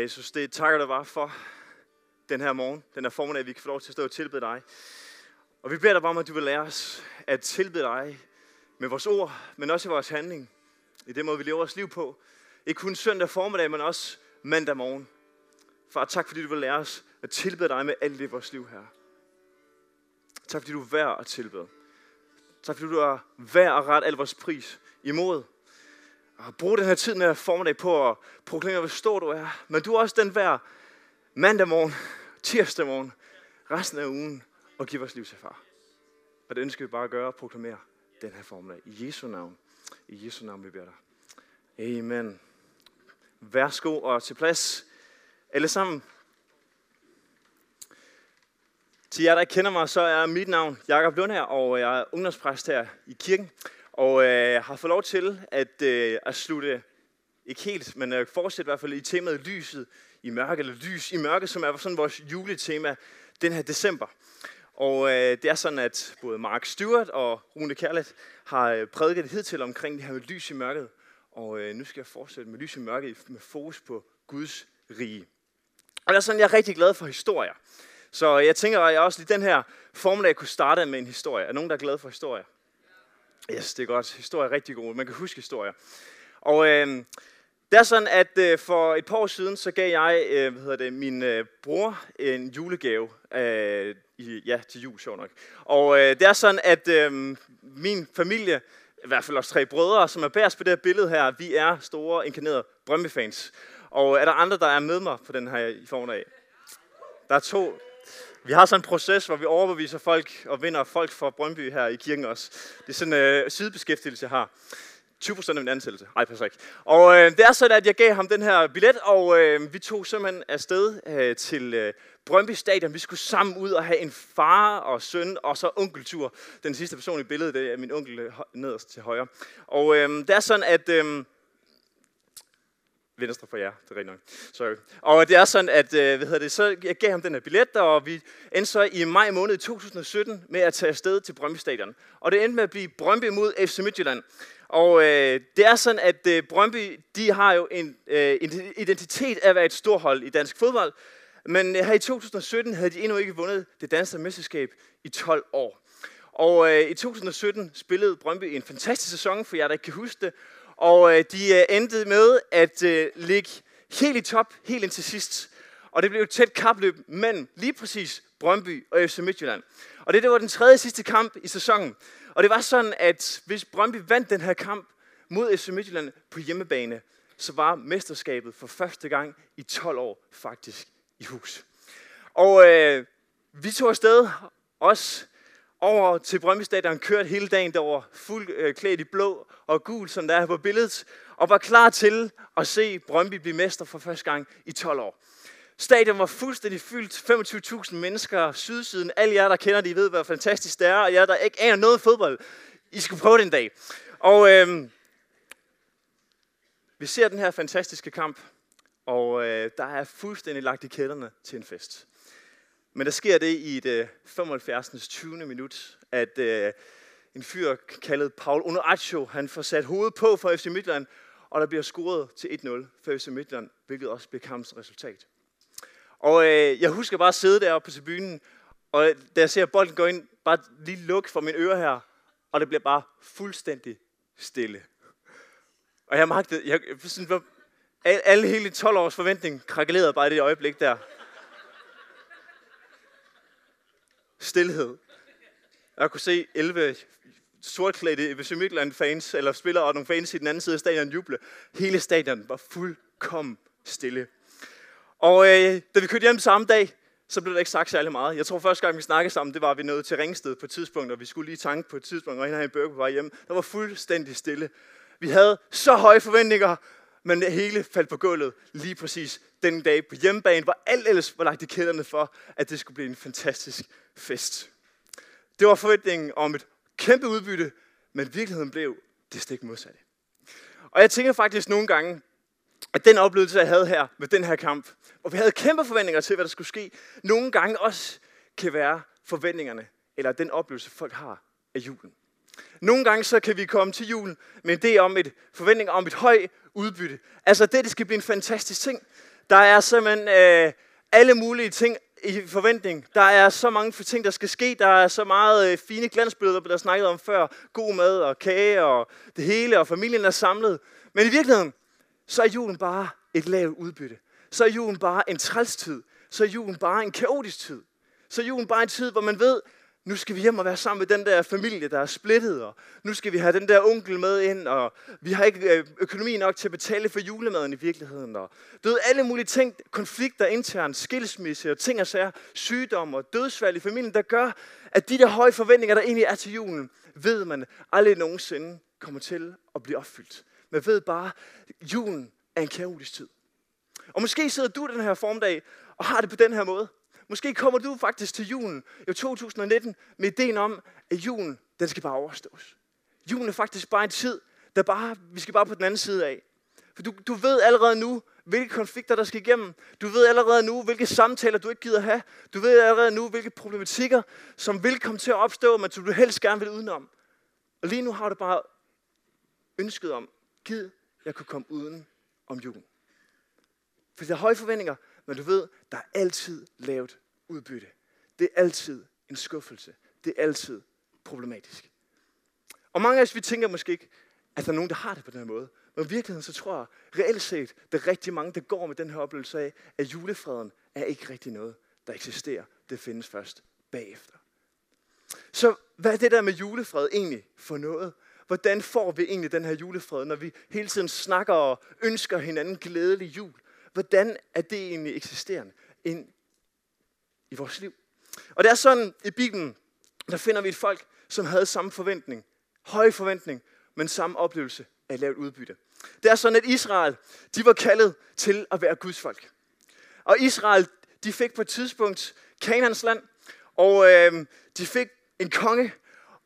Jesus, det takker dig bare for den her morgen, den her formiddag, vi kan få lov til at stå og tilbede dig. Og vi beder dig bare om, at du vil lære os at tilbede dig med vores ord, men også i vores handling. I det måde, vi lever vores liv på. Ikke kun søndag formiddag, men også mandag morgen. Far, tak fordi du vil lære os at tilbede dig med alt i vores liv her. Tak fordi du er værd at tilbede. Tak fordi du er værd at rette al vores pris imod. Og bruge den her tid med formiddag på at proklamere, hvor stor du er. Men du er også den hver mandag morgen, tirsdag morgen, resten af ugen, og give vores liv til far. Og det ønsker vi bare at gøre og proklamere den her formiddag. I Jesu navn. I Jesu navn, vi beder dig. Amen. Værsgo og til plads. Alle sammen. Til jer, der kender mig, så er mit navn Jakob Lund her, og jeg er ungdomspræst her i kirken. Og øh, har fået lov til at, øh, at slutte, ikke helt, men øh, fortsætte i hvert fald i temaet lyset i mørke, eller lys i mørke, som er sådan vores juletema den her december. Og øh, det er sådan, at både Mark Stewart og Rune Kærlet har øh, prædiket hidtil omkring det her med lys i mørket. Og øh, nu skal jeg fortsætte med lys i mørket med fokus på Guds rige. Og det er sådan, jeg er rigtig glad for historier. Så jeg tænker, at jeg også i den her formiddag kunne starte med en historie. Er nogen, der er glad for historier? Yes, det er godt. Historier er rigtig gode. Man kan huske historier. Og øh, det er sådan, at øh, for et par år siden, så gav jeg øh, hvad hedder det, min øh, bror en julegave øh, i, ja, til jul, sjov nok. Og øh, det er sådan, at øh, min familie, i hvert fald os tre brødre, som er bærs på det her billede her, vi er store, inkarnerede Brøndby-fans. Og er der andre, der er med mig på den her i formiddag? Der er to. Vi har sådan en proces, hvor vi overbeviser folk og vinder folk fra Brøndby her i kirken også. Det er sådan en øh, sidebeskæftigelse, jeg har. 20% af min ansættelse. Ej, passer ikke. Og øh, det er sådan, at jeg gav ham den her billet, og øh, vi tog simpelthen afsted øh, til øh, Brøndby Stadion. Vi skulle sammen ud og have en far og søn, og så onkeltur. Den sidste person i billedet, det er min onkel øh, nederst til højre. Og øh, det er sådan, at... Øh, Venstre for jer, det er rigtigt nok. Sorry. Og det er sådan, at øh, hvad hedder det, så jeg gav ham den her billet, og vi endte så i maj måned 2017 med at tage afsted til Brøndby Stadion. Og det endte med at blive Brøndby mod FC Midtjylland. Og øh, det er sådan, at øh, Brøndby, de har jo en øh, identitet af at være et storhold i dansk fodbold. Men øh, her i 2017 havde de endnu ikke vundet det danske mesterskab i 12 år. Og øh, i 2017 spillede Brøndby en fantastisk sæson, for jer der ikke kan huske det. Og øh, de øh, endte med at øh, ligge helt i top, helt indtil sidst. Og det blev et tæt kapløb mellem lige præcis Brøndby og FC Midtjylland. Og det, det var den tredje sidste kamp i sæsonen. Og det var sådan, at hvis Brøndby vandt den her kamp mod FC Midtjylland på hjemmebane, så var mesterskabet for første gang i 12 år faktisk i hus. Og øh, vi tog afsted, også over til Brøndby Stadion, kørte hele dagen derover, fuld øh, klædt i blå og gul, som der er på billedet, og var klar til at se Brøndby blive mester for første gang i 12 år. Stadion var fuldstændig fyldt, 25.000 mennesker, sydsiden, alle jer, der kender det, I ved, hvor fantastisk det er, og jer, der ikke aner noget fodbold, I skal prøve det en dag. Og øh, vi ser den her fantastiske kamp, og øh, der er fuldstændig lagt i kælderne til en fest. Men der sker det i det 75. 20. minut, at øh, en fyr kaldet Paul Onoaccio, han får sat hovedet på for FC Midtland, og der bliver scoret til 1-0 for FC Midtland, hvilket også bliver kampens resultat. Og øh, jeg husker bare at sidde deroppe på tribunen, og øh, da jeg ser bolden gå ind, bare lige luk for mine ører her, og det bliver bare fuldstændig stille. Og jeg magtede, jeg, sådan, alle, alle hele 12 års forventning krakkelerede bare i det øjeblik der. Stilhed. Jeg kunne se 11 sortklædte FC Midtland fans, eller spillere og nogle fans i den anden side af stadion juble. Hele stadion var fuldkommen stille. Og øh, da vi kørte hjem samme dag, så blev der ikke sagt særlig meget. Jeg tror første gang, vi snakkede sammen, det var, at vi nåede til Ringsted på et tidspunkt, og vi skulle lige tanke på et tidspunkt, og have en burger på vej hjem. Der var fuldstændig stille. Vi havde så høje forventninger, men det hele faldt på gulvet lige præcis den dag på hjemmebane, hvor alt ellers var lagt i kælderne for, at det skulle blive en fantastisk fest. Det var forventningen om et kæmpe udbytte, men virkeligheden blev det stik modsatte. Og jeg tænker faktisk nogle gange, at den oplevelse, jeg havde her med den her kamp, og vi havde kæmpe forventninger til, hvad der skulle ske, nogle gange også kan være forventningerne, eller den oplevelse, folk har af julen. Nogle gange så kan vi komme til julen med en idé om et forventning om et højt udbytte. Altså det, det skal blive en fantastisk ting. Der er simpelthen øh, alle mulige ting i forventning. Der er så mange ting, der skal ske. Der er så meget øh, fine glansbilleder, der er snakket om før. God mad og kage og det hele, og familien er samlet. Men i virkeligheden, så er julen bare et lavt udbytte. Så er julen bare en trælstid. Så er julen bare en kaotisk tid. Så er julen bare en tid, hvor man ved, nu skal vi hjem og være sammen med den der familie, der er splittet, og nu skal vi have den der onkel med ind, og vi har ikke øh, økonomi nok til at betale for julemaden i virkeligheden. Og du ved, alle mulige ting, konflikter internt, skilsmisse og ting og sager, sygdom og dødsfald i familien, der gør, at de der høje forventninger, der egentlig er til julen, ved man aldrig nogensinde kommer til at blive opfyldt. Man ved bare, at julen er en kaotisk tid. Og måske sidder du den her formdag og har det på den her måde. Måske kommer du faktisk til julen i 2019 med ideen om, at julen, den skal bare overstås. Julen er faktisk bare en tid, der bare, vi skal bare på den anden side af. For du, du ved allerede nu, hvilke konflikter der skal igennem. Du ved allerede nu, hvilke samtaler du ikke gider have. Du ved allerede nu, hvilke problematikker, som vil komme til at opstå, men som du helst gerne vil udenom. Og lige nu har du bare ønsket om, giv, jeg kunne komme uden om julen. For der er høje forventninger, men du ved, der er altid lavt udbytte. Det er altid en skuffelse. Det er altid problematisk. Og mange af os, vi tænker måske ikke, at der er nogen, der har det på den her måde. Men i virkeligheden, så tror jeg reelt set, der er rigtig mange, der går med den her oplevelse af, at julefreden er ikke rigtig noget, der eksisterer. Det findes først bagefter. Så hvad er det der med julefred egentlig for noget? Hvordan får vi egentlig den her julefred, når vi hele tiden snakker og ønsker hinanden glædelig jul? Hvordan er det egentlig eksisterende En i vores liv? Og det er sådan, i Bibelen, der finder vi et folk, som havde samme forventning, høj forventning, men samme oplevelse af lavt udbytte. Det er sådan, at Israel, de var kaldet til at være Guds folk. Og Israel, de fik på et tidspunkt Kanans land, og øh, de fik en konge,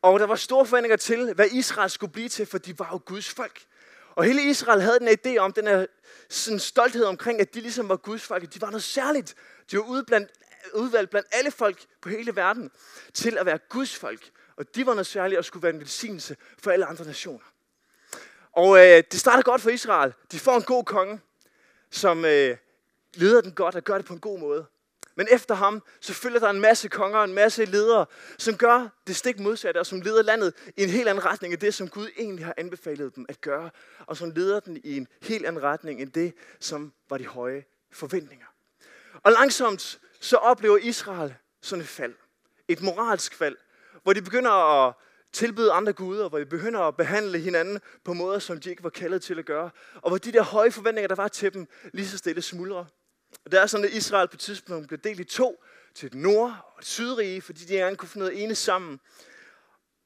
og der var store forventninger til, hvad Israel skulle blive til, for de var jo Guds folk. Og hele Israel havde den idé om, den her sådan stolthed omkring, at de ligesom var Guds folk. De var noget særligt. De var ude blandt, udvalgt blandt alle folk på hele verden til at være Guds folk. Og de var noget særligt og skulle være en velsignelse for alle andre nationer. Og øh, det starter godt for Israel. De får en god konge, som øh, leder den godt og gør det på en god måde. Men efter ham, så følger der en masse konger og en masse ledere, som gør det stik modsatte, og som leder landet i en helt anden retning end det, som Gud egentlig har anbefalet dem at gøre, og som leder den i en helt anden retning end det, som var de høje forventninger. Og langsomt så oplever Israel sådan et fald. Et moralsk fald, hvor de begynder at tilbyde andre guder, hvor de begynder at behandle hinanden på måder, som de ikke var kaldet til at gøre, og hvor de der høje forventninger, der var til dem, lige så stille smuldrer. Og det er sådan, at Israel på et tidspunkt blev delt i to, til et nord- og et sydrige, fordi de ikke kunne finde noget ene sammen.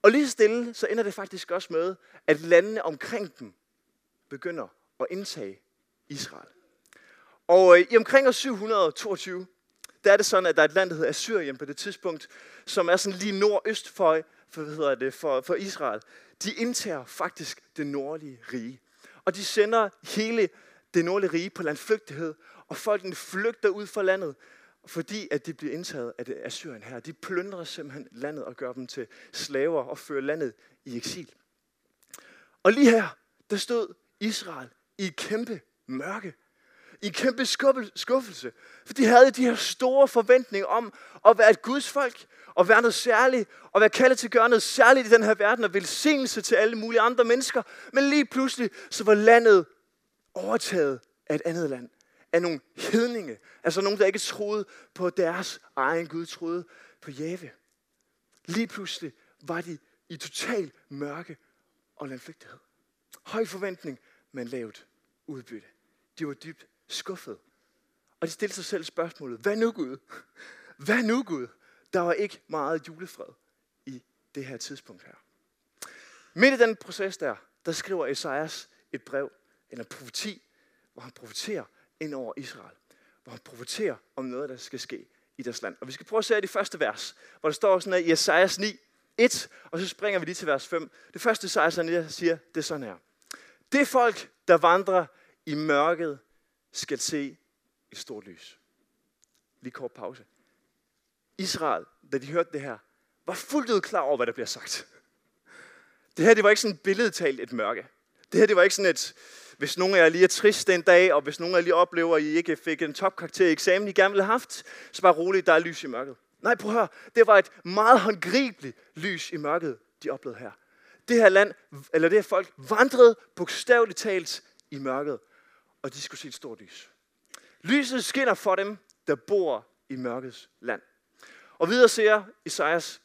Og lige så stille, så ender det faktisk også med, at landene omkring dem begynder at indtage Israel. Og øh, i omkring år 722, der er det sådan, at der er et land, der hedder Assyrien på det tidspunkt, som er sådan lige nordøst for, for, hvad hedder det, for, for Israel. De indtager faktisk det nordlige rige. Og de sender hele det nordlige rige på landflygtighed, og folkene flygter ud fra landet, fordi at de bliver indtaget af det Assyrien her. De plyndrer simpelthen landet og gør dem til slaver og fører landet i eksil. Og lige her, der stod Israel i et kæmpe mørke. I kæmpe skuffelse. For de havde de her store forventninger om at være et Guds folk, og være noget særligt, og være kaldet til at gøre noget særligt i den her verden, og velsignelse til alle mulige andre mennesker. Men lige pludselig, så var landet overtaget af et andet land af nogle hedninge. Altså nogen, der ikke troede på deres egen Gud, troede på Jave. Lige pludselig var de i total mørke og landflygtighed. Høj forventning, men lavt udbytte. De var dybt skuffede. Og de stillede sig selv spørgsmålet, hvad nu Gud? Hvad nu Gud? Der var ikke meget julefred i det her tidspunkt her. Midt i den proces der, der skriver Esajas et brev, eller en profeti, hvor han profeterer ind over Israel, hvor han profeterer om noget, der skal ske i deres land. Og vi skal prøve at se det første vers, hvor der står sådan her i Esajas 9, 1, og så springer vi lige til vers 5. Det første Esajas siger, det er sådan her. Det folk, der vandrer i mørket, skal se et stort lys. Lige kort pause. Israel, da de hørte det her, var fuldt ud klar over, hvad der bliver sagt. Det her, det var ikke sådan billedtalt et mørke. Det her, det var ikke sådan et, Hvis nogen af jer lige er trist den dag, og hvis nogen af jer lige oplever, at I ikke fik en topkarakter i eksamen, I gerne ville have haft, så bare roligt, der er lys i mørket. Nej, prøv at høre. Det var et meget håndgribeligt lys i mørket, de oplevede her. Det her land, eller det her folk, vandrede bogstaveligt talt i mørket, og de skulle se et stort lys. Lyset skinner for dem, der bor i mørkets land. Og videre siger Isaias,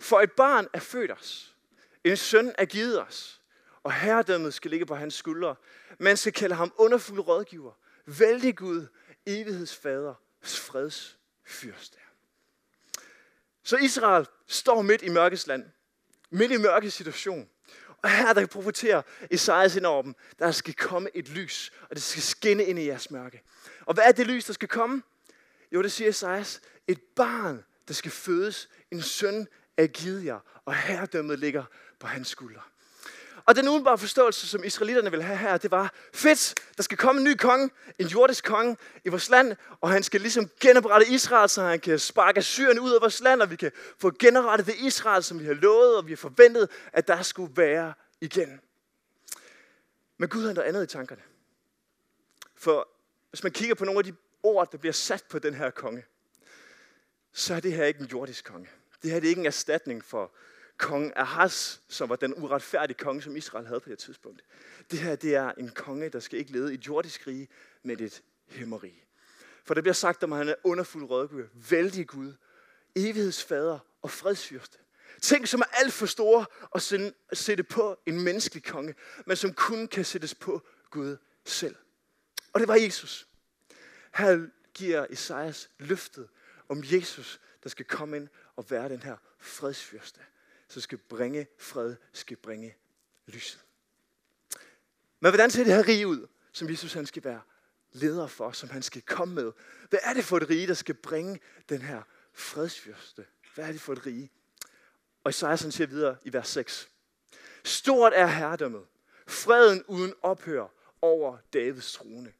for et barn er født os, en søn er givet os, og herredømmet skal ligge på hans skuldre. Man skal kalde ham underfuld rådgiver, vældig Gud, evighedsfader, freds fyrste. Så Israel står midt i mørkets land, midt i mørkets situation. Og her der profeterer Esajas ind over dem, der skal komme et lys, og det skal skinne ind i jeres mørke. Og hvad er det lys, der skal komme? Jo, det siger Esajas, et barn, der skal fødes, en søn er givet jer, og herredømmet ligger på hans skuldre. Og den udenbare forståelse, som israelitterne vil have her, det var, fedt, der skal komme en ny konge, en jordisk konge i vores land, og han skal ligesom genoprette Israel, så han kan sparke Syrien ud af vores land, og vi kan få genoprettet det Israel, som vi har lovet, og vi har forventet, at der skulle være igen. Men Gud har noget andet i tankerne. For hvis man kigger på nogle af de ord, der bliver sat på den her konge, så er det her ikke en jordisk konge. Det her det er ikke en erstatning for kong Ahaz, som var den uretfærdige konge, som Israel havde på det tidspunkt. Det her det er en konge, der skal ikke lede et jordisk rige, men et himmerige. For der bliver sagt om, at han er underfuld rådgiver, vældig Gud, evighedsfader og fredsfyrste. Ting, som er alt for store at sætte på en menneskelig konge, men som kun kan sættes på Gud selv. Og det var Jesus. Her giver Esajas løftet om Jesus, der skal komme ind og være den her fredsfyrste så skal bringe fred, skal bringe lyset. Men hvordan ser det her rige ud, som Jesus han skal være leder for, som han skal komme med? Hvad er det for et rige, der skal bringe den her fredsfyrste? Hvad er det for et rige? Og Isaiah han siger videre i vers 6. Stort er herredømmet, freden uden ophør over Davids trone,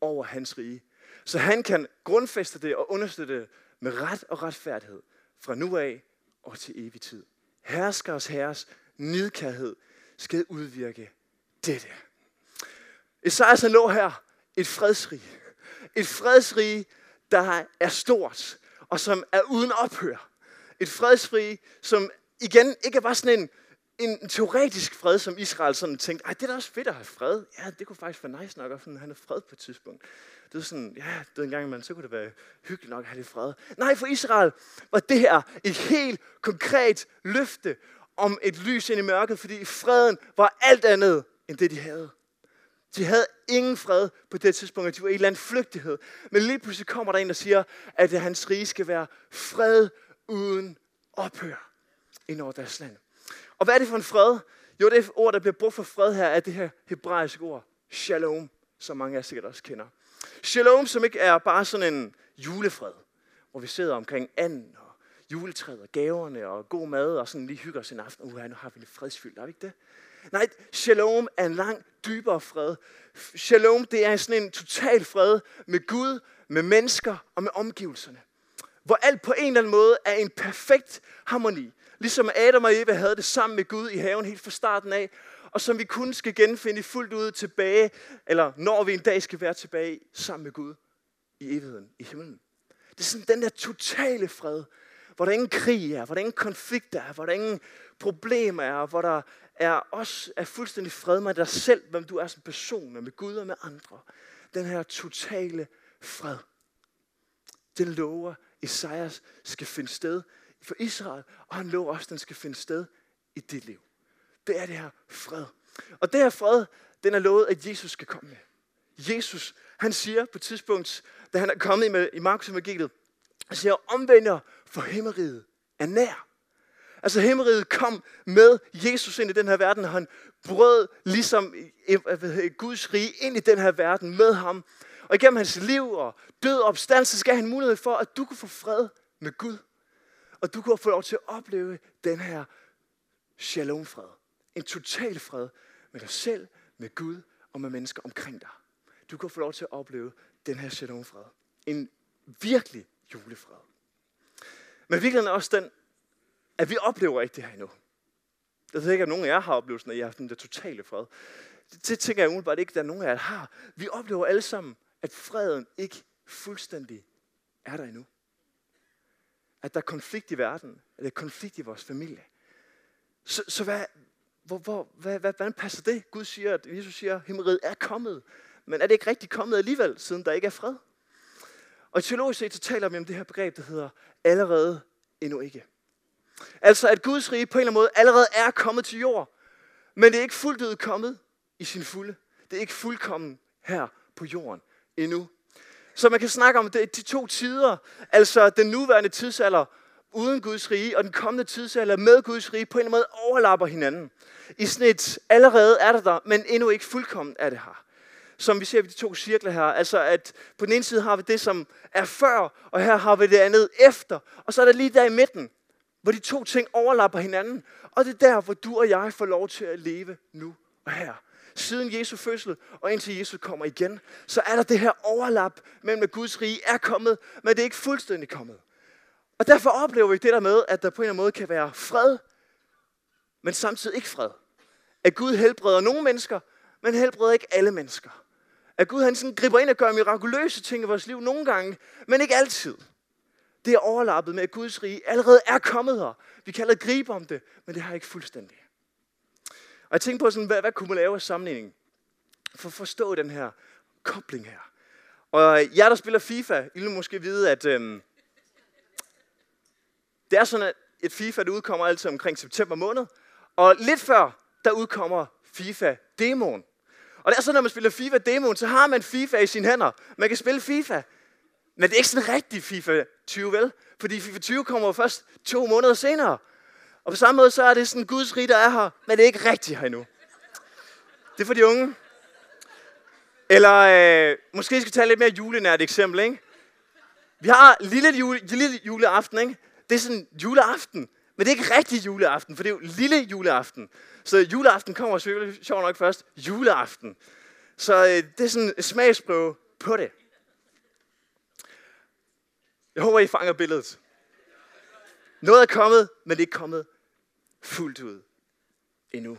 over hans rige. Så han kan grundfæste det og understøtte det med ret og retfærdighed fra nu af og til evig tid herskers herres nidkærhed skal udvirke dette. Esajas han lå her et fredsrige. Et fredsrige, der er stort, og som er uden ophør. Et fredsrige, som igen ikke var sådan en, en teoretisk fred, som Israel sådan tænkte, Ej, det er da også fedt at have fred. Ja, det kunne faktisk være nice nok at have fred på et tidspunkt. Det er sådan, ja, det er en gang imellem, så kunne det være hyggeligt nok at have lidt fred. Nej, for Israel var det her et helt konkret løfte om et lys ind i mørket, fordi freden var alt andet end det, de havde. De havde ingen fred på det tidspunkt, og de var i en eller anden flygtighed. Men lige pludselig kommer der en, der siger, at hans rige skal være fred uden ophør ind over deres land. Og hvad er det for en fred? Jo, det ord, der bliver brugt for fred her, er det her hebraiske ord, shalom, som mange af jer sikkert også kender. Shalom, som ikke er bare sådan en julefred, hvor vi sidder omkring anden og juletræet og gaverne og god mad og sådan lige hygger os en aften. Uha, nu har vi lidt fredsfyldt, har vi ikke det? Nej, shalom er en lang dybere fred. Shalom, det er sådan en total fred med Gud, med mennesker og med omgivelserne. Hvor alt på en eller anden måde er en perfekt harmoni. Ligesom Adam og Eva havde det sammen med Gud i haven helt fra starten af, og som vi kun skal genfinde fuldt ud tilbage, eller når vi en dag skal være tilbage sammen med Gud i evigheden, i himlen. Det er sådan den der totale fred, hvor der ingen krig er, hvor der ingen konflikt er, hvor der ingen problemer er, hvor der er også er fuldstændig fred med dig selv, hvem du er som person, med Gud og med andre. Den her totale fred. Det lover Esajas skal finde sted for Israel, og han lover også, at den skal finde sted i dit liv. Det er det her fred. Og det her fred, den er lovet, at Jesus skal komme med. Jesus, han siger på et tidspunkt, da han er kommet i Markus evangeliet, han siger, omvender for himmeriget er nær. Altså himmeriget kom med Jesus ind i den her verden, og han brød ligesom Guds rige ind i den her verden med ham. Og igennem hans liv og død og opstandelse skal han mulighed for, at du kan få fred med Gud. Og du kunne få lov til at opleve den her shalom-fred. En total fred med dig selv, med Gud og med mennesker omkring dig. Du kan få lov til at opleve den her shalom-fred. En virkelig julefred. Men virkeligheden er også den, at vi oplever ikke det her endnu. Jeg ved ikke, at nogen af jer har oplevelsen, at I har haft den der totale fred. det tænker jeg umiddelbart ikke, at der er nogen af jer, der har. Vi oplever alle sammen, at freden ikke fuldstændig er der endnu. At der er konflikt i verden, at der er konflikt i vores familie. Så, så hvad, hvor, hvor, hvad, hvad, hvordan passer det? Gud siger, at Jesus siger, at himmeriget er kommet. Men er det ikke rigtig kommet alligevel, siden der ikke er fred? Og i teologisk set, så taler vi om det her begreb, der hedder allerede endnu ikke. Altså at Guds rige på en eller anden måde allerede er kommet til jord, men det er ikke fuldt ud kommet i sin fulde. Det er ikke fuldkommen her på jorden endnu. Så man kan snakke om det, de to tider, altså den nuværende tidsalder uden Guds rige, og den kommende tidsalder med Guds rige, på en eller anden måde overlapper hinanden. I sådan et, allerede er det der, men endnu ikke fuldkommen er det her. Som vi ser ved de to cirkler her, altså at på den ene side har vi det, som er før, og her har vi det andet efter, og så er der lige der i midten, hvor de to ting overlapper hinanden. Og det er der, hvor du og jeg får lov til at leve nu og her. Siden Jesu fødsel og indtil Jesus kommer igen, så er der det her overlap mellem, at Guds rige er kommet, men det er ikke fuldstændig kommet. Og derfor oplever vi det der med, at der på en eller anden måde kan være fred, men samtidig ikke fred. At Gud helbreder nogle mennesker, men helbreder ikke alle mennesker. At Gud han sådan griber ind og gør mirakuløse ting i vores liv nogle gange, men ikke altid. Det er overlappet med, at Guds rige allerede er kommet her. Vi kalder gribe om det, men det har ikke fuldstændig. Og jeg tænkte på, sådan, hvad, hvad kunne man lave af sammenligning? For at forstå den her kobling her. Og jer, der spiller FIFA, I vil måske vide, at øhm, det er sådan, at et FIFA, det udkommer altid omkring september måned. Og lidt før, der udkommer FIFA-demoen. Og det er sådan, når man spiller FIFA-demoen, så har man FIFA i sine hænder. Man kan spille FIFA. Men det er ikke sådan rigtig FIFA 20, vel? Fordi FIFA 20 kommer først to måneder senere. Og på samme måde, så er det sådan Guds rige, der er her, men det er ikke rigtigt her endnu. Det er for de unge. Eller øh, måske skal vi tage lidt mere julenært eksempel, ikke? Vi har lille, jule, lille juleaften, ikke? Det er sådan juleaften, men det er ikke rigtig juleaften, for det er jo lille juleaften. Så juleaften kommer selvfølgelig sjovt nok først juleaften. Så øh, det er sådan en smagsprøve på det. Jeg håber, I fanger billedet. Noget er kommet, men det er ikke kommet fuldt ud endnu.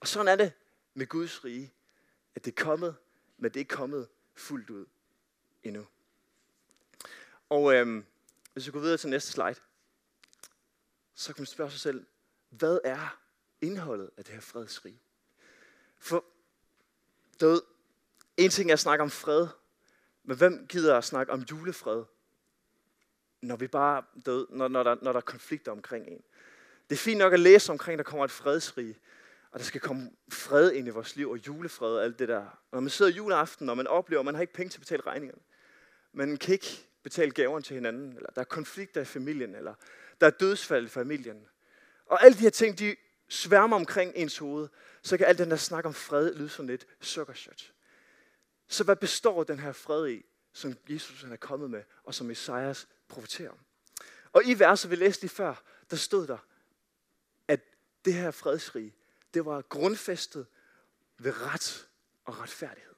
Og sådan er det med Guds rige, at det er kommet, men det er ikke kommet fuldt ud endnu. Og øhm, hvis vi går videre til næste slide, så kan man spørge sig selv, hvad er indholdet af det her fredsrige? For du ved, en ting er at snakke om fred, men hvem gider at snakke om julefred, når vi bare død, når, når, der, når der er konflikter omkring en? Det er fint nok at læse omkring, der kommer et fredsrige, og der skal komme fred ind i vores liv, og julefred og alt det der. Og når man sidder juleaften, og man oplever, at man har ikke penge til at betale regningerne. Man kan ikke betale gaverne til hinanden, eller der er konflikter i familien, eller der er dødsfald i familien. Og alle de her ting, de sværmer omkring ens hoved, så kan alt den der snak om fred lyde sådan lidt sukkershot. Så hvad består den her fred i, som Jesus han er kommet med, og som Esajas profeterer om? Og i verset, vi læste lige før, der stod der, at det her fredsrige, det var grundfæstet ved ret og retfærdighed.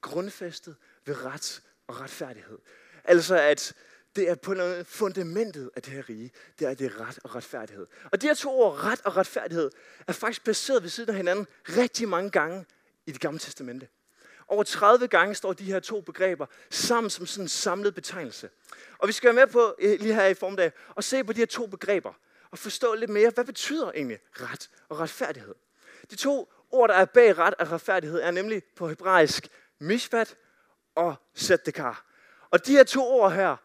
Grundfæstet ved ret og retfærdighed. Altså at det er på noget fundamentet af det her rige, det er det ret og retfærdighed. Og de her to ord, ret og retfærdighed, er faktisk placeret ved siden af hinanden rigtig mange gange i det gamle testamente. Over 30 gange står de her to begreber sammen som sådan en samlet betegnelse. Og vi skal være med på eh, lige her i formiddag og se på de her to begreber og forstå lidt mere, hvad betyder egentlig ret og retfærdighed. De to ord, der er bag ret og retfærdighed, er nemlig på hebraisk mishpat og seddekar. Og de her to ord her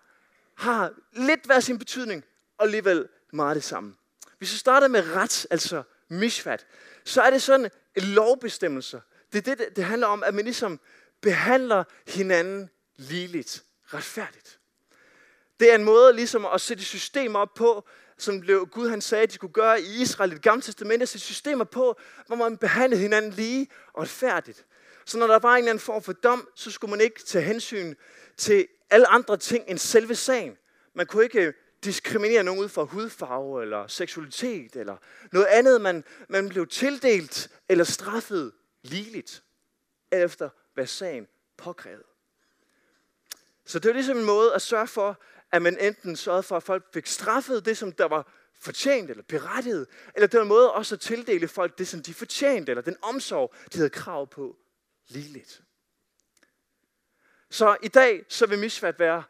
har lidt hver sin betydning, og alligevel meget det samme. Hvis vi starter med ret, altså mishpat, så er det sådan en lovbestemmelse. Det er det, det handler om, at man ligesom behandler hinanden ligeligt, retfærdigt. Det er en måde ligesom at sætte system op på, som blev Gud han sagde, at de skulle gøre i Israel i det gamle testament, at sætte systemer på, hvor man behandlede hinanden lige og retfærdigt. Så når der var en eller anden form for dom, så skulle man ikke tage hensyn til alle andre ting end selve sagen. Man kunne ikke diskriminere nogen ud fra hudfarve eller seksualitet eller noget andet. Man, man blev tildelt eller straffet ligeligt efter hvad sagen påkrævede. Så det er ligesom en måde at sørge for, at man enten sørgede for, at folk fik straffet det, som der var fortjent eller berettiget, eller det var en måde også at tildele folk det, som de fortjente, eller den omsorg, de havde krav på ligeligt. Så i dag, så vil misvat være,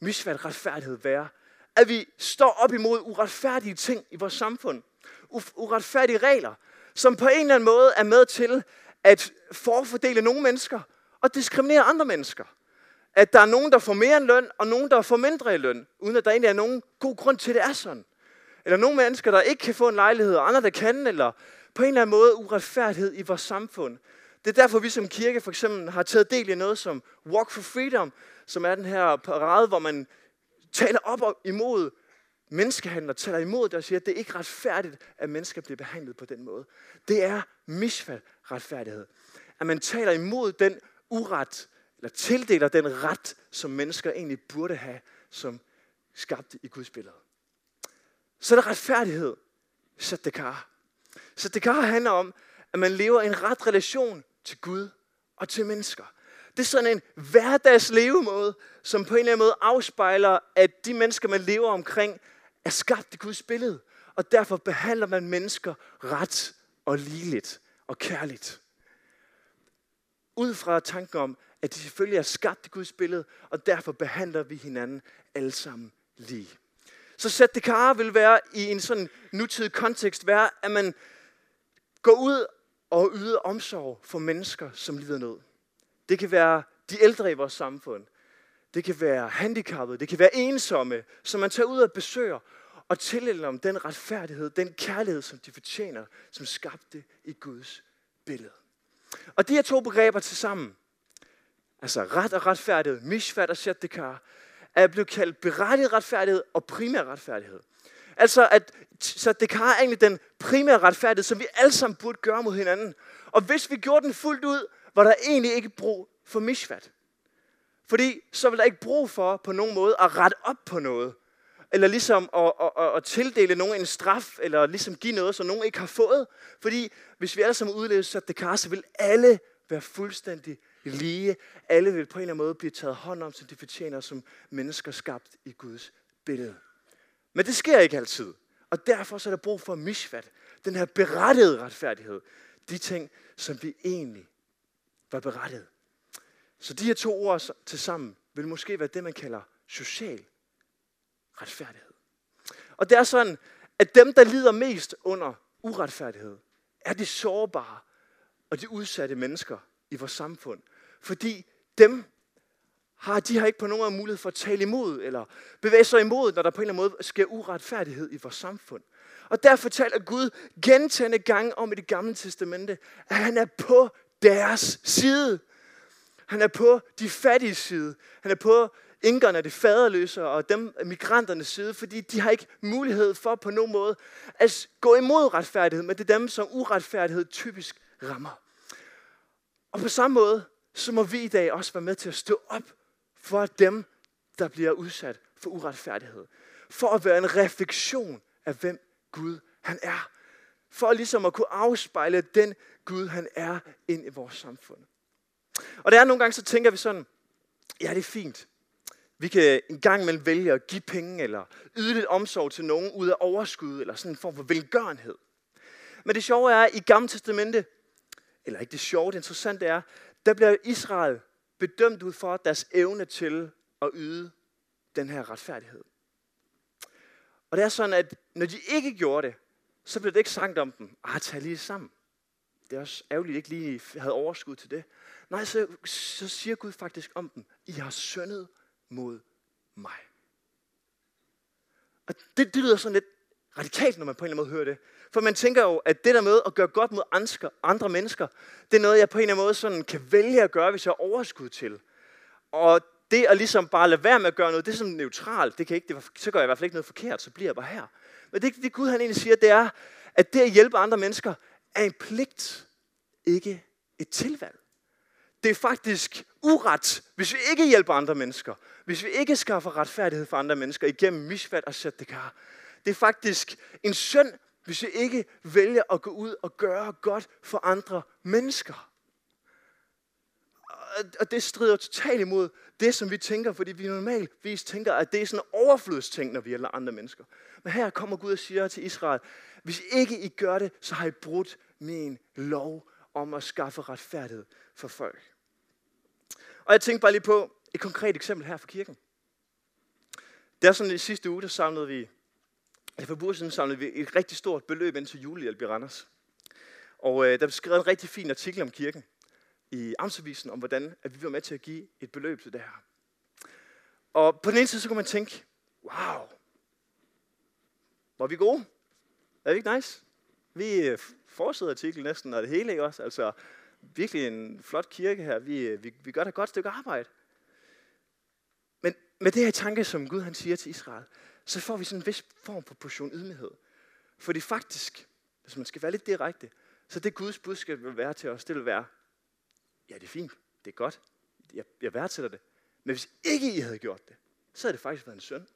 misvat retfærdighed være, at vi står op imod uretfærdige ting i vores samfund. Uretfærdige regler, som på en eller anden måde er med til at forfordele nogle mennesker og diskriminere andre mennesker. At der er nogen, der får mere end løn, og nogen, der får mindre i løn, uden at der egentlig er nogen god grund til, at det er sådan. Eller nogle mennesker, der ikke kan få en lejlighed, og andre, der kan, eller på en eller anden måde uretfærdighed i vores samfund. Det er derfor, vi som kirke for eksempel har taget del i noget som Walk for Freedom, som er den her parade, hvor man taler op imod menneskehandler taler imod det og siger, at det er ikke retfærdigt, at mennesker bliver behandlet på den måde. Det er misfald retfærdighed. At man taler imod den uret, eller tildeler den ret, som mennesker egentlig burde have, som skabte i Guds billede. Så er der retfærdighed. Sadekar. Sadekar handler om, at man lever en ret relation til Gud og til mennesker. Det er sådan en hverdags levemåde, som på en eller anden måde afspejler, at de mennesker, man lever omkring, er skabt i Guds billede. Og derfor behandler man mennesker ret og ligeligt og kærligt. Ud fra tanken om, at de selvfølgelig er skabt i Guds billede, og derfor behandler vi hinanden alle sammen lige. Så det Sadekar vil være i en sådan nutidig kontekst være, at man går ud og yder omsorg for mennesker, som lider nød. Det kan være de ældre i vores samfund. Det kan være handicappede. Det kan være ensomme, som man tager ud og besøger og tildeler om den retfærdighed, den kærlighed, som de fortjener, som skabte i Guds billede. Og de her to begreber til sammen, altså ret og retfærdighed, mishvat og shaddekar, er blevet kaldt berettiget retfærdighed og primær retfærdighed. Altså, at så det kan egentlig den primære retfærdighed, som vi alle sammen burde gøre mod hinanden. Og hvis vi gjorde den fuldt ud, var der egentlig ikke brug for mishvat. Fordi så vil der ikke brug for på nogen måde at rette op på noget. Eller ligesom at, at, at, at tildele nogen en straf, eller ligesom give noget, som nogen ikke har fået. Fordi hvis vi alle sammen udlever så det kan, så vil alle være fuldstændig lige. Alle vil på en eller anden måde blive taget hånd om, som de fortjener som mennesker skabt i Guds billede. Men det sker ikke altid. Og derfor så er der brug for mishvat. Den her berettede retfærdighed. De ting, som vi egentlig var berettiget så de her to ord til sammen vil måske være det, man kalder social retfærdighed. Og det er sådan, at dem, der lider mest under uretfærdighed, er de sårbare og de udsatte mennesker i vores samfund. Fordi dem har, de har ikke på nogen måde mulighed for at tale imod, eller bevæge sig imod, når der på en eller anden måde sker uretfærdighed i vores samfund. Og derfor taler Gud gentagende gange om i det gamle testamente, at han er på deres side. Han er på de fattige side. Han er på inkerne, de faderløse og dem migranternes side, fordi de har ikke mulighed for på nogen måde at gå imod retfærdighed, men det er dem, som uretfærdighed typisk rammer. Og på samme måde, så må vi i dag også være med til at stå op for dem, der bliver udsat for uretfærdighed. For at være en refleksion af, hvem Gud han er. For ligesom at kunne afspejle den Gud han er ind i vores samfund. Og der er nogle gange, så tænker vi sådan, ja det er fint. Vi kan en gang imellem vælge at give penge, eller yde lidt omsorg til nogen ud af overskud, eller sådan en form for velgørenhed. Men det sjove er, at i Gamle Testamente, eller ikke det sjove, det interessante er, der bliver Israel bedømt ud for deres evne til at yde den her retfærdighed. Og det er sådan, at når de ikke gjorde det, så blev det ikke sagt om dem, ah, tag lige sammen. Det er også ærgerligt, at ikke lige havde overskud til det. Nej, så, så siger Gud faktisk om dem, I har syndet mod mig. Og det, det lyder sådan lidt radikalt, når man på en eller anden måde hører det. For man tænker jo, at det der med at gøre godt mod andre, andre mennesker, det er noget, jeg på en eller anden måde sådan kan vælge at gøre, hvis jeg har overskud til. Og det at ligesom bare lade være med at gøre noget, det er sådan neutralt. Det kan ikke, det, så gør jeg i hvert fald ikke noget forkert, så bliver jeg bare her. Men det, det Gud han egentlig siger, det er, at det at hjælpe andre mennesker er en pligt, ikke et tilvalg. Det er faktisk uret, hvis vi ikke hjælper andre mennesker. Hvis vi ikke skaffer retfærdighed for andre mennesker igennem misfald og sættekar. Det er faktisk en synd, hvis vi ikke vælger at gå ud og gøre godt for andre mennesker. og det strider totalt imod det, som vi tænker, fordi vi normalvis tænker, at det er sådan en overflødsting, når vi hjælper andre mennesker. Men her kommer Gud og siger til Israel, hvis ikke I gør det, så har I brudt min lov om at skaffe retfærdighed for folk. Og jeg tænkte bare lige på et konkret eksempel her fra kirken. Det er sådan, i sidste uge, der samlede vi, eller for uger samlede vi et rigtig stort beløb ind til julehjælp i Randers. Og øh, der blev skrevet en rigtig fin artikel om kirken i Amtsavisen, om hvordan at vi var med til at give et beløb til det her. Og på den ene side, så kunne man tænke, wow, var vi gode? Er det ikke nice? Vi øh, fortsætter artiklen næsten, og det hele, ikke også? Altså, virkelig en flot kirke her. Vi, øh, vi, vi gør da et godt stykke arbejde. Men med det her tanke, som Gud han siger til Israel, så får vi sådan en vis form for portion ydmyghed. Fordi faktisk, hvis man skal være lidt direkte, så det Guds budskab vil være til os, det vil være, ja, det er fint, det er godt, jeg, jeg værdsætter det. Men hvis ikke I havde gjort det, så havde det faktisk været en synd.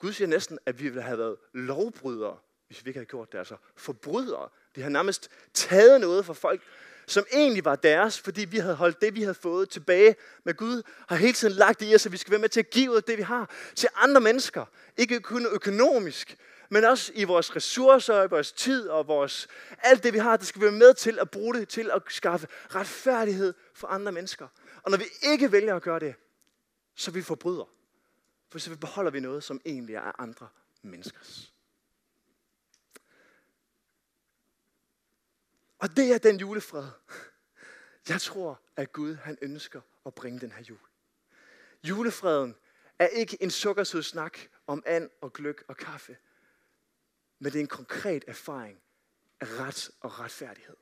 Gud siger næsten, at vi ville have været lovbrydere, hvis vi ikke havde gjort det. Altså forbrydere. De har nærmest taget noget fra folk, som egentlig var deres, fordi vi havde holdt det, vi havde fået tilbage. Men Gud har hele tiden lagt i os, at vi skal være med til at give ud det, vi har, til andre mennesker. Ikke kun økonomisk, men også i vores ressourcer, i vores tid og vores, alt det, vi har, det skal vi være med til at bruge det til at skaffe retfærdighed for andre mennesker. Og når vi ikke vælger at gøre det, så vi forbryder. For så beholder vi noget, som egentlig er andre menneskers. Og det er den julefred, jeg tror, at Gud han ønsker at bringe den her jul. Julefreden er ikke en sukkersød snak om and og gløk og kaffe, men det er en konkret erfaring af ret og retfærdighed.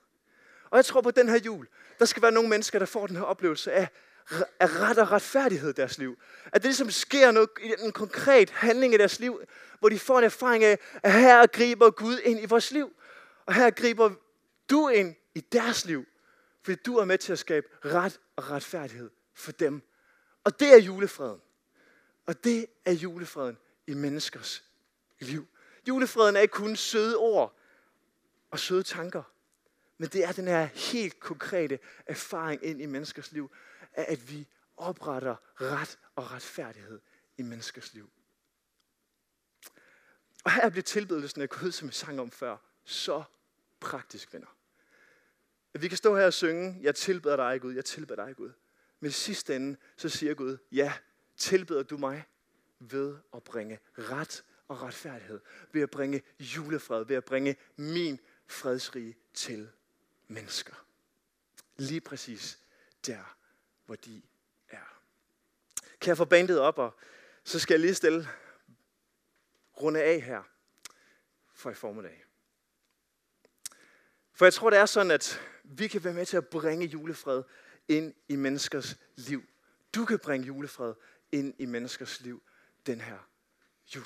Og jeg tror på den her jul, der skal være nogle mennesker, der får den her oplevelse af, af ret og retfærdighed i deres liv. At det ligesom sker noget, en konkret handling i deres liv, hvor de får en erfaring af, at her griber Gud ind i vores liv. Og her griber du ind i deres liv, fordi du er med til at skabe ret og retfærdighed for dem. Og det er julefreden. Og det er julefreden i menneskers liv. Julefreden er ikke kun søde ord og søde tanker, men det er den her helt konkrete erfaring ind i menneskers liv, af at vi opretter ret og retfærdighed i menneskers liv. Og her bliver tilbedelsen af Gud, som vi sang om før, så praktisk, venner. At vi kan stå her og synge, jeg tilbeder dig, Gud, jeg tilbeder dig, Gud. Men i sidste ende, så siger Gud, ja, tilbeder du mig ved at bringe ret og retfærdighed. Ved at bringe julefred, ved at bringe min fredsrige til mennesker. Lige præcis der, hvor de er. Kan jeg få bandet op, og så skal jeg lige stille runde af her for i formiddag. For jeg tror, det er sådan, at vi kan være med til at bringe julefred ind i menneskers liv. Du kan bringe julefred ind i menneskers liv den her jul.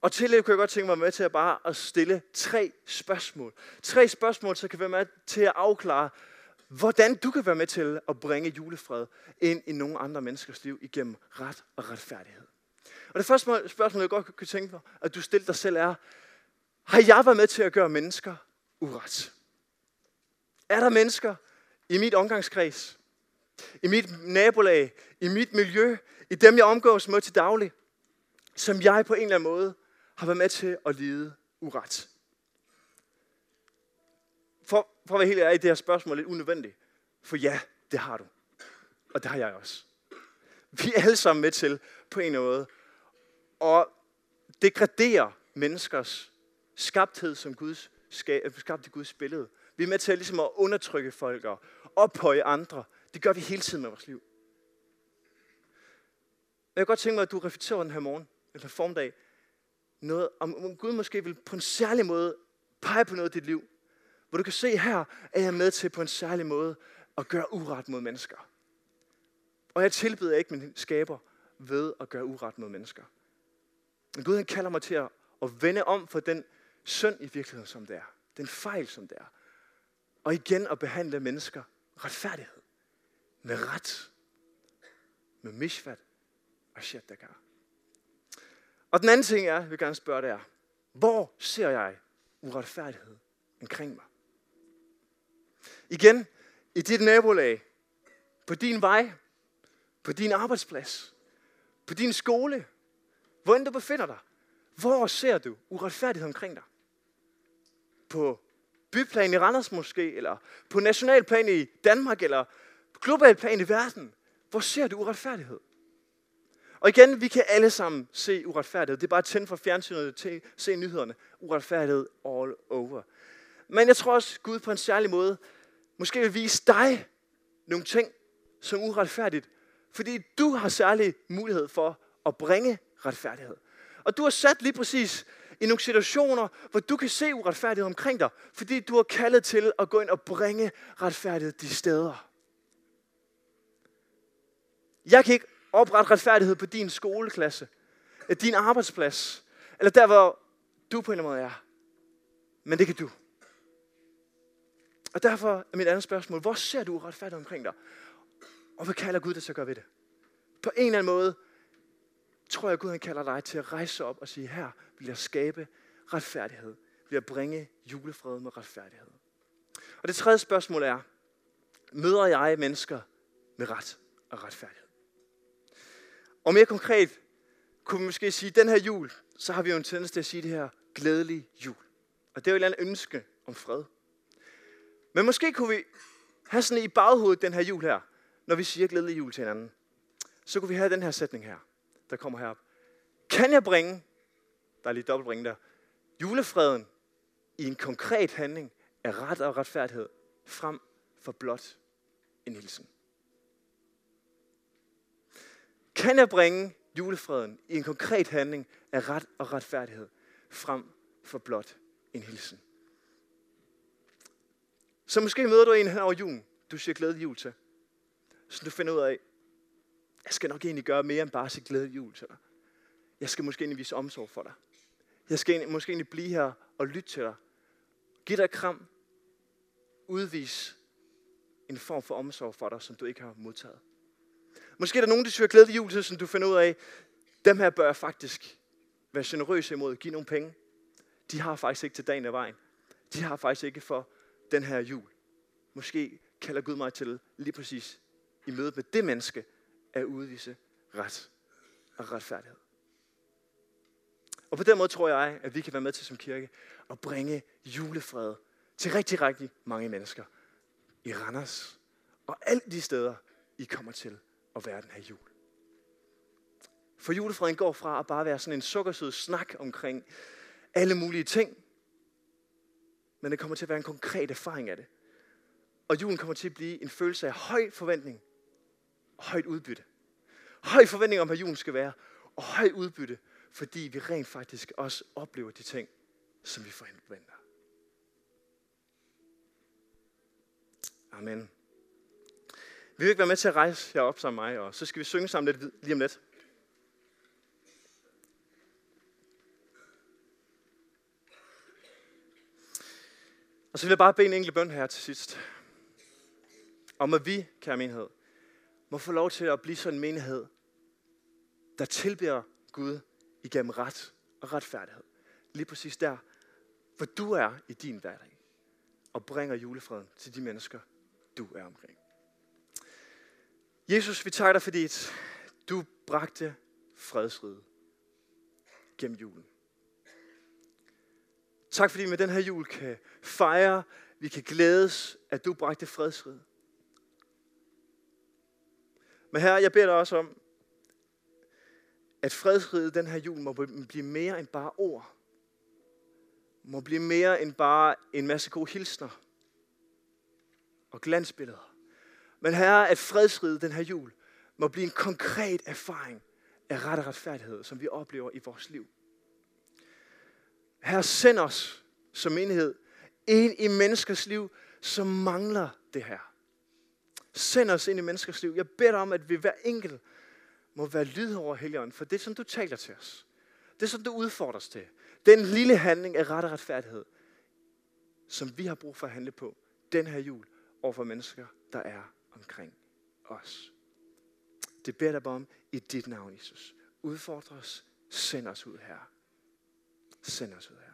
Og til det kunne jeg godt tænke mig med til at bare at stille tre spørgsmål. Tre spørgsmål, så kan være med til at afklare, hvordan du kan være med til at bringe julefred ind i nogle andre menneskers liv igennem ret og retfærdighed. Og det første spørgsmål, jeg godt kunne tænke mig, at du stiller dig selv er, har jeg været med til at gøre mennesker uret? Er der mennesker i mit omgangskreds, i mit nabolag, i mit miljø, i dem jeg omgås med til daglig, som jeg på en eller anden måde har været med til at lide uret? For, at være helt ærlig, det her spørgsmål er lidt unødvendigt. For ja, det har du. Og det har jeg også. Vi er alle sammen med til på en måde Og degradere menneskers skabthed som Guds, øh, skabt i Guds billede. Vi er med til ligesom at undertrykke folk og ophøje andre. Det gør vi hele tiden med vores liv. Jeg kan godt tænke mig, at du reflekterer den her morgen, eller formdag, noget, om Gud måske vil på en særlig måde pege på noget i dit liv, hvor du kan se her, at jeg er med til på en særlig måde at gøre uret mod mennesker. Og jeg tilbyder ikke min skaber ved at gøre uret mod mennesker. Men Gud han kalder mig til at, at vende om for den synd i virkeligheden, som det er. Den fejl, som det er. Og igen at behandle mennesker retfærdighed. Med ret. Med mishvat og shaddakar. Og den anden ting jeg vil gerne spørge, det er, hvor ser jeg uretfærdighed omkring mig? Igen, i dit nabolag, på din vej, på din arbejdsplads, på din skole, hvor end du befinder dig. Hvor ser du uretfærdighed omkring dig? På byplan i Randers måske, eller på nationalplan i Danmark, eller global plan i verden. Hvor ser du uretfærdighed? Og igen, vi kan alle sammen se uretfærdighed. Det er bare at tænde for fjernsynet til se nyhederne. Uretfærdighed all over. Men jeg tror også, Gud på en særlig måde måske vil vise dig nogle ting som uretfærdigt. Fordi du har særlig mulighed for at bringe retfærdighed. Og du har sat lige præcis i nogle situationer, hvor du kan se uretfærdighed omkring dig, fordi du er kaldet til at gå ind og bringe retfærdighed de steder. Jeg kan ikke oprette retfærdighed på din skoleklasse, din arbejdsplads, eller der, hvor du på en eller anden måde er. Men det kan du. Og derfor er mit andet spørgsmål, hvor ser du retfærdighed omkring dig? Og hvad kalder Gud dig til at gøre ved det? På en eller anden måde tror jeg, at Gud han kalder dig til at rejse op og sige, her vil jeg skabe retfærdighed. Vil jeg bringe julefred med retfærdighed. Og det tredje spørgsmål er, møder jeg mennesker med ret og retfærdighed? Og mere konkret kunne vi måske sige, at den her jul, så har vi jo en tendens til at sige det her glædelig jul. Og det er jo et eller andet ønske om fred. Men måske kunne vi have sådan i baghovedet den her jul her, når vi siger glædelig jul til hinanden. Så kunne vi have den her sætning her, der kommer herop. Kan jeg bringe, der er lige dobbeltbringe der, julefreden i en konkret handling af ret og retfærdighed frem for blot en hilsen? Kan jeg bringe julefreden i en konkret handling af ret og retfærdighed frem for blot en hilsen? Så måske møder du en her over julen, du siger glædelig jul til. Så du finder ud af, jeg skal nok egentlig gøre mere end bare sige glædelig jul til dig. Jeg skal måske egentlig vise omsorg for dig. Jeg skal måske egentlig blive her og lytte til dig. Giv dig et kram. Udvis en form for omsorg for dig, som du ikke har modtaget. Måske er der nogen, der siger glædelig jul til, som du finder ud af, dem her bør jeg faktisk være generøs imod. Give nogle penge. De har faktisk ikke til dagen af vejen. De har faktisk ikke for den her jul. Måske kalder Gud mig til lige præcis i møde med det menneske at udvise ret og retfærdighed. Og på den måde tror jeg, at vi kan være med til som kirke at bringe julefred til rigtig, rigtig mange mennesker i Randers og alle de steder, I kommer til at være den her jul. For julefreden går fra at bare være sådan en sukkersød snak omkring alle mulige ting, men det kommer til at være en konkret erfaring af det. Og julen kommer til at blive en følelse af høj forventning og højt udbytte. Høj forventning om, hvad julen skal være, og højt udbytte, fordi vi rent faktisk også oplever de ting, som vi forventer. Amen. Vi vil ikke være med til at rejse herop sammen med mig, og så skal vi synge sammen lidt lige om lidt. Og så vil jeg bare bede en enkelt bøn her til sidst. Om at vi, kære menighed, må få lov til at blive sådan en menighed, der tilbærer Gud igennem ret og retfærdighed. Lige præcis der, hvor du er i din hverdag. Og bringer julefreden til de mennesker, du er omkring. Jesus, vi takker dig, fordi du bragte fredsride gennem julen. Tak fordi vi med den her jul kan fejre, vi kan glædes, at du bragte fredsrid. Men her, jeg beder dig også om, at fredsriget den her jul må blive mere end bare ord. Må blive mere end bare en masse gode hilsner og glansbilleder. Men her, at fredsriget den her jul må blive en konkret erfaring af ret og retfærdighed, som vi oplever i vores liv. Her send os som menighed ind i menneskers liv, som mangler det her. Send os ind i menneskers liv. Jeg beder dig om, at vi hver enkelt må være lyd over Helligånden, for det er som du taler til os. Det er som du udfordrer os til. Den lille handling af ret og retfærdighed, som vi har brug for at handle på den her jul over for mennesker, der er omkring os. Det beder dig om i dit navn, Jesus. Udfordre os. Send os ud her. Send os ud her.